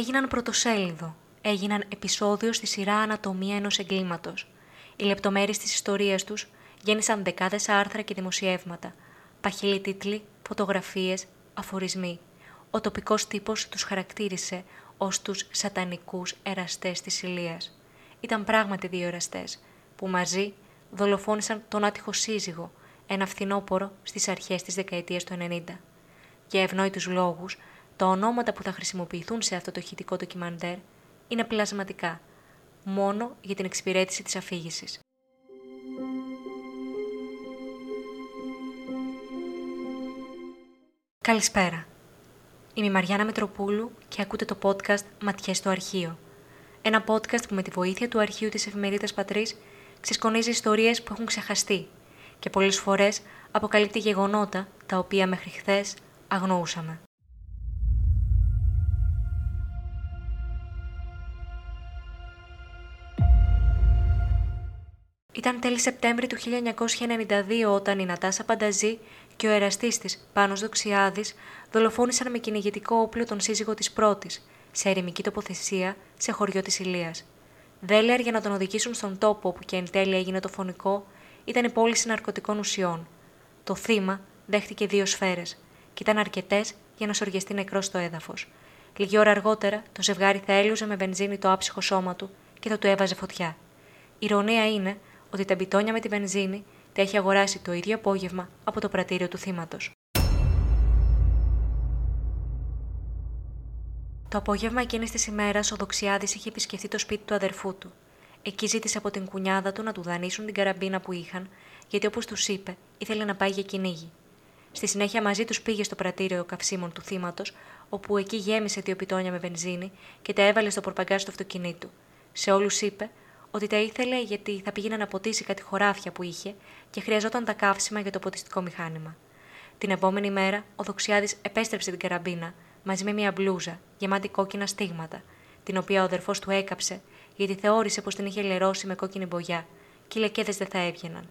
έγιναν πρωτοσέλιδο, έγιναν επεισόδιο στη σειρά Ανατομία ενός εγκλήματος. Οι λεπτομέρειες της ιστορίας τους γέννησαν δεκάδες άρθρα και δημοσιεύματα, παχυλοί τίτλοι, φωτογραφίες, αφορισμοί. Ο τοπικός τύπος τους χαρακτήρισε ως τους σατανικούς εραστές της Ηλίας. Ήταν πράγματι δύο εραστές, που μαζί δολοφόνησαν τον άτυχο σύζυγο, ένα φθινόπορο στις αρχές της δεκαετίας του 90. Για ευνόητους λόγους, τα ονόματα που θα χρησιμοποιηθούν σε αυτό το ηχητικό ντοκιμαντέρ είναι πλασματικά, μόνο για την εξυπηρέτηση της αφήγησης. Καλησπέρα. Είμαι η Μαριάννα Μητροπούλου και ακούτε το podcast «Ματιές στο αρχείο». Ένα podcast που με τη βοήθεια του αρχείου της εφημερίδας Πατρίς ξεσκονίζει ιστορίες που έχουν ξεχαστεί και πολλές φορές αποκαλύπτει γεγονότα τα οποία μέχρι χθες αγνοούσαμε. Ήταν τέλη Σεπτέμβρη του 1992 όταν η Νατάσα Πανταζή και ο εραστής της, Πάνος Δοξιάδης, δολοφόνησαν με κυνηγητικό όπλο τον σύζυγο της πρώτης, σε ερημική τοποθεσία, σε χωριό της Ηλίας. Δέλεαρ για να τον οδηγήσουν στον τόπο όπου και εν τέλει έγινε το φωνικό, ήταν η πώληση ναρκωτικών ουσιών. Το θύμα δέχτηκε δύο σφαίρες και ήταν αρκετές για να σοργιαστεί νεκρός στο έδαφος. Λίγη ώρα αργότερα, το ζευγάρι θα έλουζε με βενζίνη το άψυχο σώμα του και θα του έβαζε φωτιά. Η ηρωνία είναι ότι τα μπιτόνια με τη βενζίνη τα έχει αγοράσει το ίδιο απόγευμα από το πρατήριο του θύματος. Το απόγευμα εκείνης της ημέρας, ο Δοξιάδης είχε επισκεφτεί το σπίτι του αδερφού του. Εκεί ζήτησε από την κουνιάδα του να του δανείσουν την καραμπίνα που είχαν, γιατί όπως τους είπε, ήθελε να πάει για κυνήγι. Στη συνέχεια μαζί τους πήγε στο πρατήριο καυσίμων του θύματος, όπου εκεί γέμισε δύο πιτόνια με βενζίνη και τα έβαλε στο πορπαγκάζ του αυτοκινήτου. Σε όλους είπε ότι τα ήθελε γιατί θα πήγαινε να ποτίσει κάτι χωράφια που είχε και χρειαζόταν τα καύσιμα για το ποτιστικό μηχάνημα. Την επόμενη μέρα, ο Δοξιάδης επέστρεψε την καραμπίνα μαζί με μια μπλούζα γεμάτη κόκκινα στίγματα, την οποία ο αδερφός του έκαψε γιατί θεώρησε πως την είχε λερώσει με κόκκινη μπογιά και οι λεκέδες δεν θα έβγαιναν.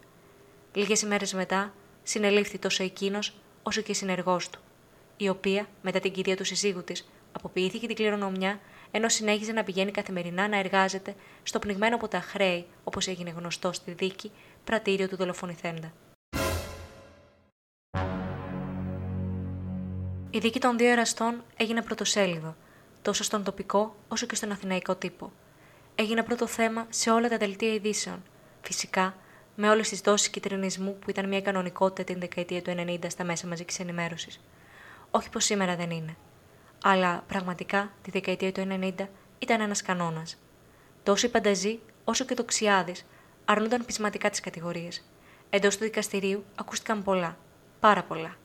Λίγες ημέρες μετά, συνελήφθη τόσο εκείνος όσο και η συνεργός του, η οποία, μετά την κηδεία του συζύγου της, αποποιήθηκε την κληρονομιά, ενώ συνέχιζε να πηγαίνει καθημερινά να εργάζεται στο πνιγμένο από τα χρέη, όπως έγινε γνωστό στη δίκη, πρατήριο του δολοφονηθέντα. Η δίκη των δύο εραστών έγινε πρωτοσέλιδο, τόσο στον τοπικό όσο και στον αθηναϊκό τύπο. Έγινε πρώτο θέμα σε όλα τα δελτία ειδήσεων. Φυσικά, με όλες τις δόσεις κυτρινισμού που ήταν μια κανονικότητα την δεκαετία του 90 στα μέσα μαζικής ενημέρωσης. Όχι πως σήμερα δεν είναι. Αλλά πραγματικά τη δεκαετία του 90 ήταν ένας κανόνας. Τόσο η Πανταζή όσο και το Ξιάδη αρνούνταν πεισματικά τις κατηγορίες. Εντός του δικαστηρίου ακούστηκαν πολλά. Πάρα πολλά.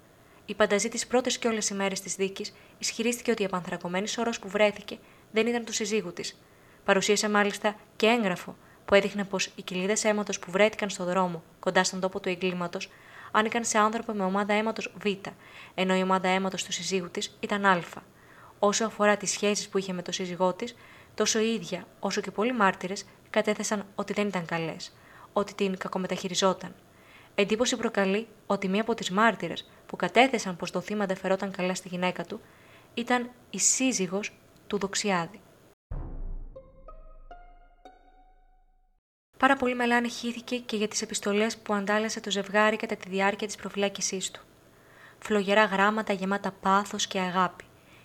Η Πανταζή τις πρώτες και όλες οι μέρε της δίκης ισχυρίστηκε ότι η απανθρακωμένη σωρό που βρέθηκε δεν ήταν του συζύγου της. Παρουσίασε μάλιστα και έγγραφο που έδειχνε πως οι κοιλίδες αίματος που βρέθηκαν στο δρόμο κοντά στον τόπο του εγκλήματος άνοικαν σε άνθρωπο με ομάδα αίματος Β, ενώ η ομάδα αίματος του συζύγου της ήταν Α. Όσο αφορά τις σχέσεις που είχε με τον σύζυγό της, τόσο η ίδια όσο και πολλοί μάρτυρες κατέθεσαν ότι δεν ήταν καλές, ότι την κακομεταχειριζόταν. Εντύπωση προκαλεί ότι μία από τις μάρτυρες που κατέθεσαν πως το θύμα δεν φερόταν καλά στη γυναίκα του ήταν η σύζυγος του Δοξιάδη. Πάρα πολύ μελάνη χύθηκε και για τις επιστολές που αντάλλασε το ζευγάρι κατά τη διάρκεια της προφυλάκησής του. Φλογερά γράμματα γεμάτα πάθος και αγάπη,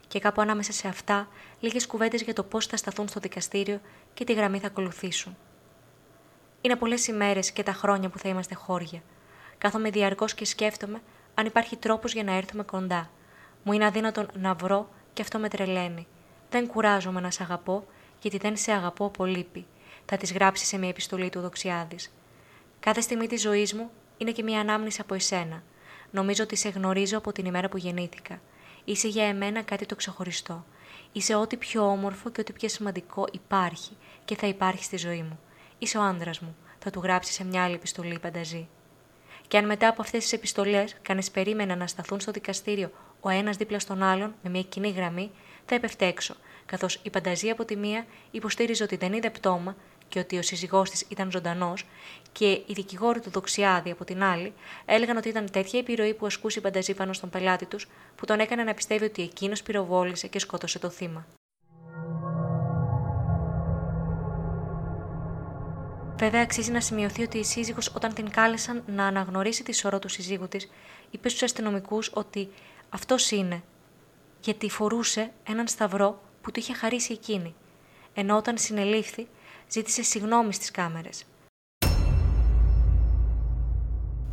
και κάπου ανάμεσα σε αυτά λίγες κουβέντες για το πώς θα σταθούν στο δικαστήριο και τι γραμμή θα ακολουθήσουν. Είναι πολλές ημέρες και τα χρόνια που θα είμαστε χώρια. Κάθομαι διαρκώς και σκέφτομαι αν υπάρχει τρόπος για να έρθουμε κοντά. Μου είναι αδύνατον να βρω και αυτό με τρελαίνει. Δεν κουράζομαι να σε αγαπώ, γιατί δεν σε αγαπώ από λύπη θα τη γράψει σε μια επιστολή του Δοξιάδης. Κάθε στιγμή της ζωής μου είναι και μια ανάμνηση από εσένα. Νομίζω ότι σε γνωρίζω από την ημέρα που γεννήθηκα. Είσαι για εμένα κάτι το ξεχωριστό. Είσαι ό,τι πιο όμορφο και ό,τι πιο σημαντικό υπάρχει και θα υπάρχει στη ζωή μου. Είσαι ο άντρα μου, θα του γράψει σε μια άλλη επιστολή πανταζή. Και αν μετά από αυτές τις επιστολές κανείς περίμενα να σταθούν στο δικαστήριο ο ένας δίπλα στον άλλον με μια κοινή γραμμή, θα έπεφτε έξω, καθώς η πανταζή από τη μία υποστήριζε ότι δεν είδε πτώμα και ότι ο σύζυγός της ήταν ζωντανός και οι δικηγόροι του Δοξιάδη από την άλλη έλεγαν ότι ήταν τέτοια επιρροή που ασκούσε η Πανταζή στον πελάτη τους που τον έκανε να πιστεύει ότι εκείνος πυροβόλησε και σκότωσε το θύμα. Βέβαια, αξίζει να σημειωθεί ότι η σύζυγος όταν την κάλεσαν να αναγνωρίσει τη σωρό του σύζυγου της, είπε στους αστυνομικούς ότι αυτός είναι, γιατί φορούσε έναν σταυρό που του είχε χαρίσει εκείνη, ενώ όταν συνελήφθη ζήτησε συγνώμη στις κάμερες.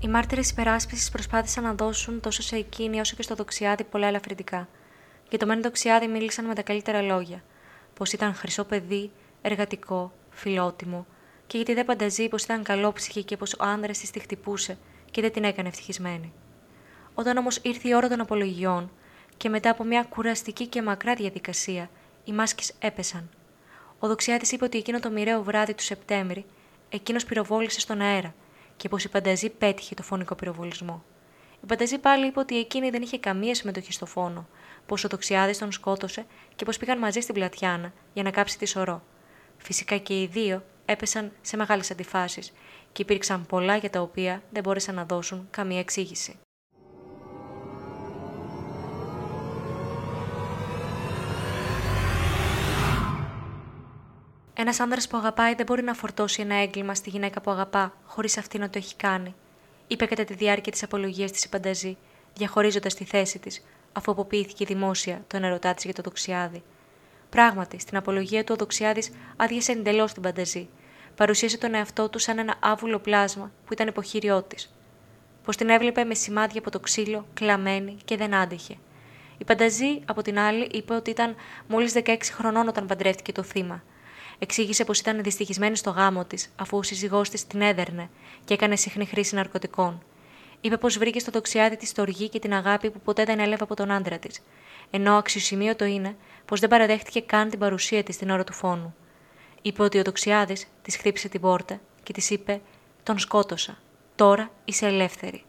Οι μάρτυρες υπεράσπισης προσπάθησαν να δώσουν τόσο σε εκείνη όσο και στο δοξιάδι πολλά ελαφρυντικά. Για το μεν δοξιάδι μίλησαν με τα καλύτερα λόγια. Πως ήταν χρυσό παιδί, εργατικό, φιλότιμο, και γιατί δεν πανταζεί πως ήταν καλόψυχη και πως ο άνδρας της τη χτυπούσε και δεν την έκανε ευτυχισμένη. Όταν όμως ήρθε η ώρα των απολογιών και μετά από μια κουραστική και μακρά διαδικασία, οι μάσκες έπεσαν. Ο Δοξιάδη είπε ότι εκείνο το μοιραίο βράδυ του Σεπτέμβρη, εκείνος πυροβόλησε στον αέρα και πως η Πανταζή πέτυχε το φωνικό πυροβολισμό. Η Πανταζή πάλι είπε ότι εκείνη δεν είχε καμία συμμετοχή στο φόνο, πως ο Δοξιάδης τον σκότωσε και πως πήγαν μαζί στην πλατιάνα για να κάψει τη σωρό. Φυσικά και οι δύο έπεσαν σε μεγάλες αντιφάσεις και υπήρξαν πολλά για τα οποία δεν μπόρεσαν να δώσουν καμία εξήγηση. Ένας άνδρας που αγαπάει δεν μπορεί να φορτώσει ένα έγκλημα στη γυναίκα που αγαπά, χωρίς αυτή να το έχει κάνει, είπε κατά τη διάρκεια της απολογίας της η Πανταζή, διαχωρίζοντας τη θέση της, αφού αποποιήθηκε δημόσια τον ερωτά της για το δοξιάδι. Πράγματι, στην απολογία του ο Δοξιάδης άδειασε εντελώς την Πανταζή. Παρουσίασε τον εαυτό του σαν ένα άβουλο πλάσμα που ήταν υποχείριό της. Πως την έβλεπε με σημάδια από το ξύλο, κλαμμένη και δεν άντεχε. Η Πανταζή, από την άλλη, είπε ότι ήταν μόλις 16 χρονών όταν παντρεύτηκε το θύμα εξήγησε πως ήταν δυστυχισμένη στο γάμο της, αφού ο σύζυγός της την έδερνε και έκανε συχνή χρήση ναρκωτικών. Είπε πως βρήκε στο τοξιάδι της στοργή και την αγάπη που ποτέ δεν έλαβε από τον άντρα της, ενώ αξιοσημείωτο είναι πως δεν παραδέχτηκε καν την παρουσία της την ώρα του φόνου. Είπε ότι ο τοξιάδη της χτύπησε την πόρτα και της είπε: Τον σκότωσα. Τώρα είσαι ελεύθερη.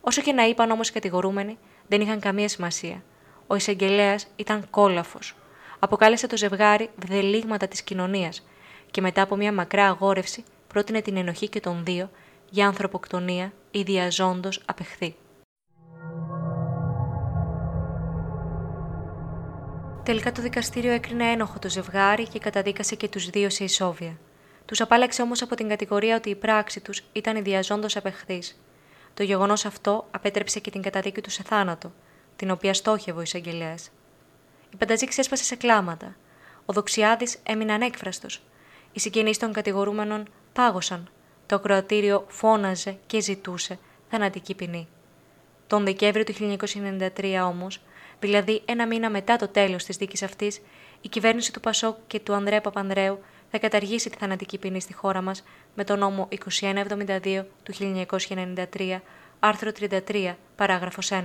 Όσο και να είπαν όμως οι κατηγορούμενοι, δεν είχαν καμία σημασία. Ο εισαγγελέας ήταν κόλαφος, αποκάλεσε το ζευγάρι βδελίγματα της κοινωνίας και μετά από μια μακρά αγόρευση πρότεινε την ενοχή και των δύο για ανθρωποκτονία ή διαζώντος απεχθή. Τελικά το δικαστήριο έκρινε ένοχο το ζευγάρι και καταδίκασε και τους δύο σε ισόβια. Τους απάλαξε όμως από την κατηγορία ότι η πράξη τους ήταν η διαζώντος απεχθής. Το γεγονός αυτό απέτρεψε και την καταδίκη του σε θάνατο, την οποία στόχευε ο εισαγγελέας. Η Πανταζή ξέσπασε σε κλάματα. Ο Δοξιάδης έμεινε ανέκφραστος. Οι συγγενείς των κατηγορούμενων πάγωσαν. Το ακροατήριο φώναζε και ζητούσε θανατική ποινή. Τον Δεκέμβριο του 1993 όμως, δηλαδή ένα μήνα μετά το τέλος της δίκης αυτής, η κυβέρνηση του Πασόκ και του Ανδρέα Παπανδρέου θα καταργήσει τη θανατική ποινή στη χώρα μας με το νόμο 2172 του 1993, άρθρο 33, παράγραφος 1.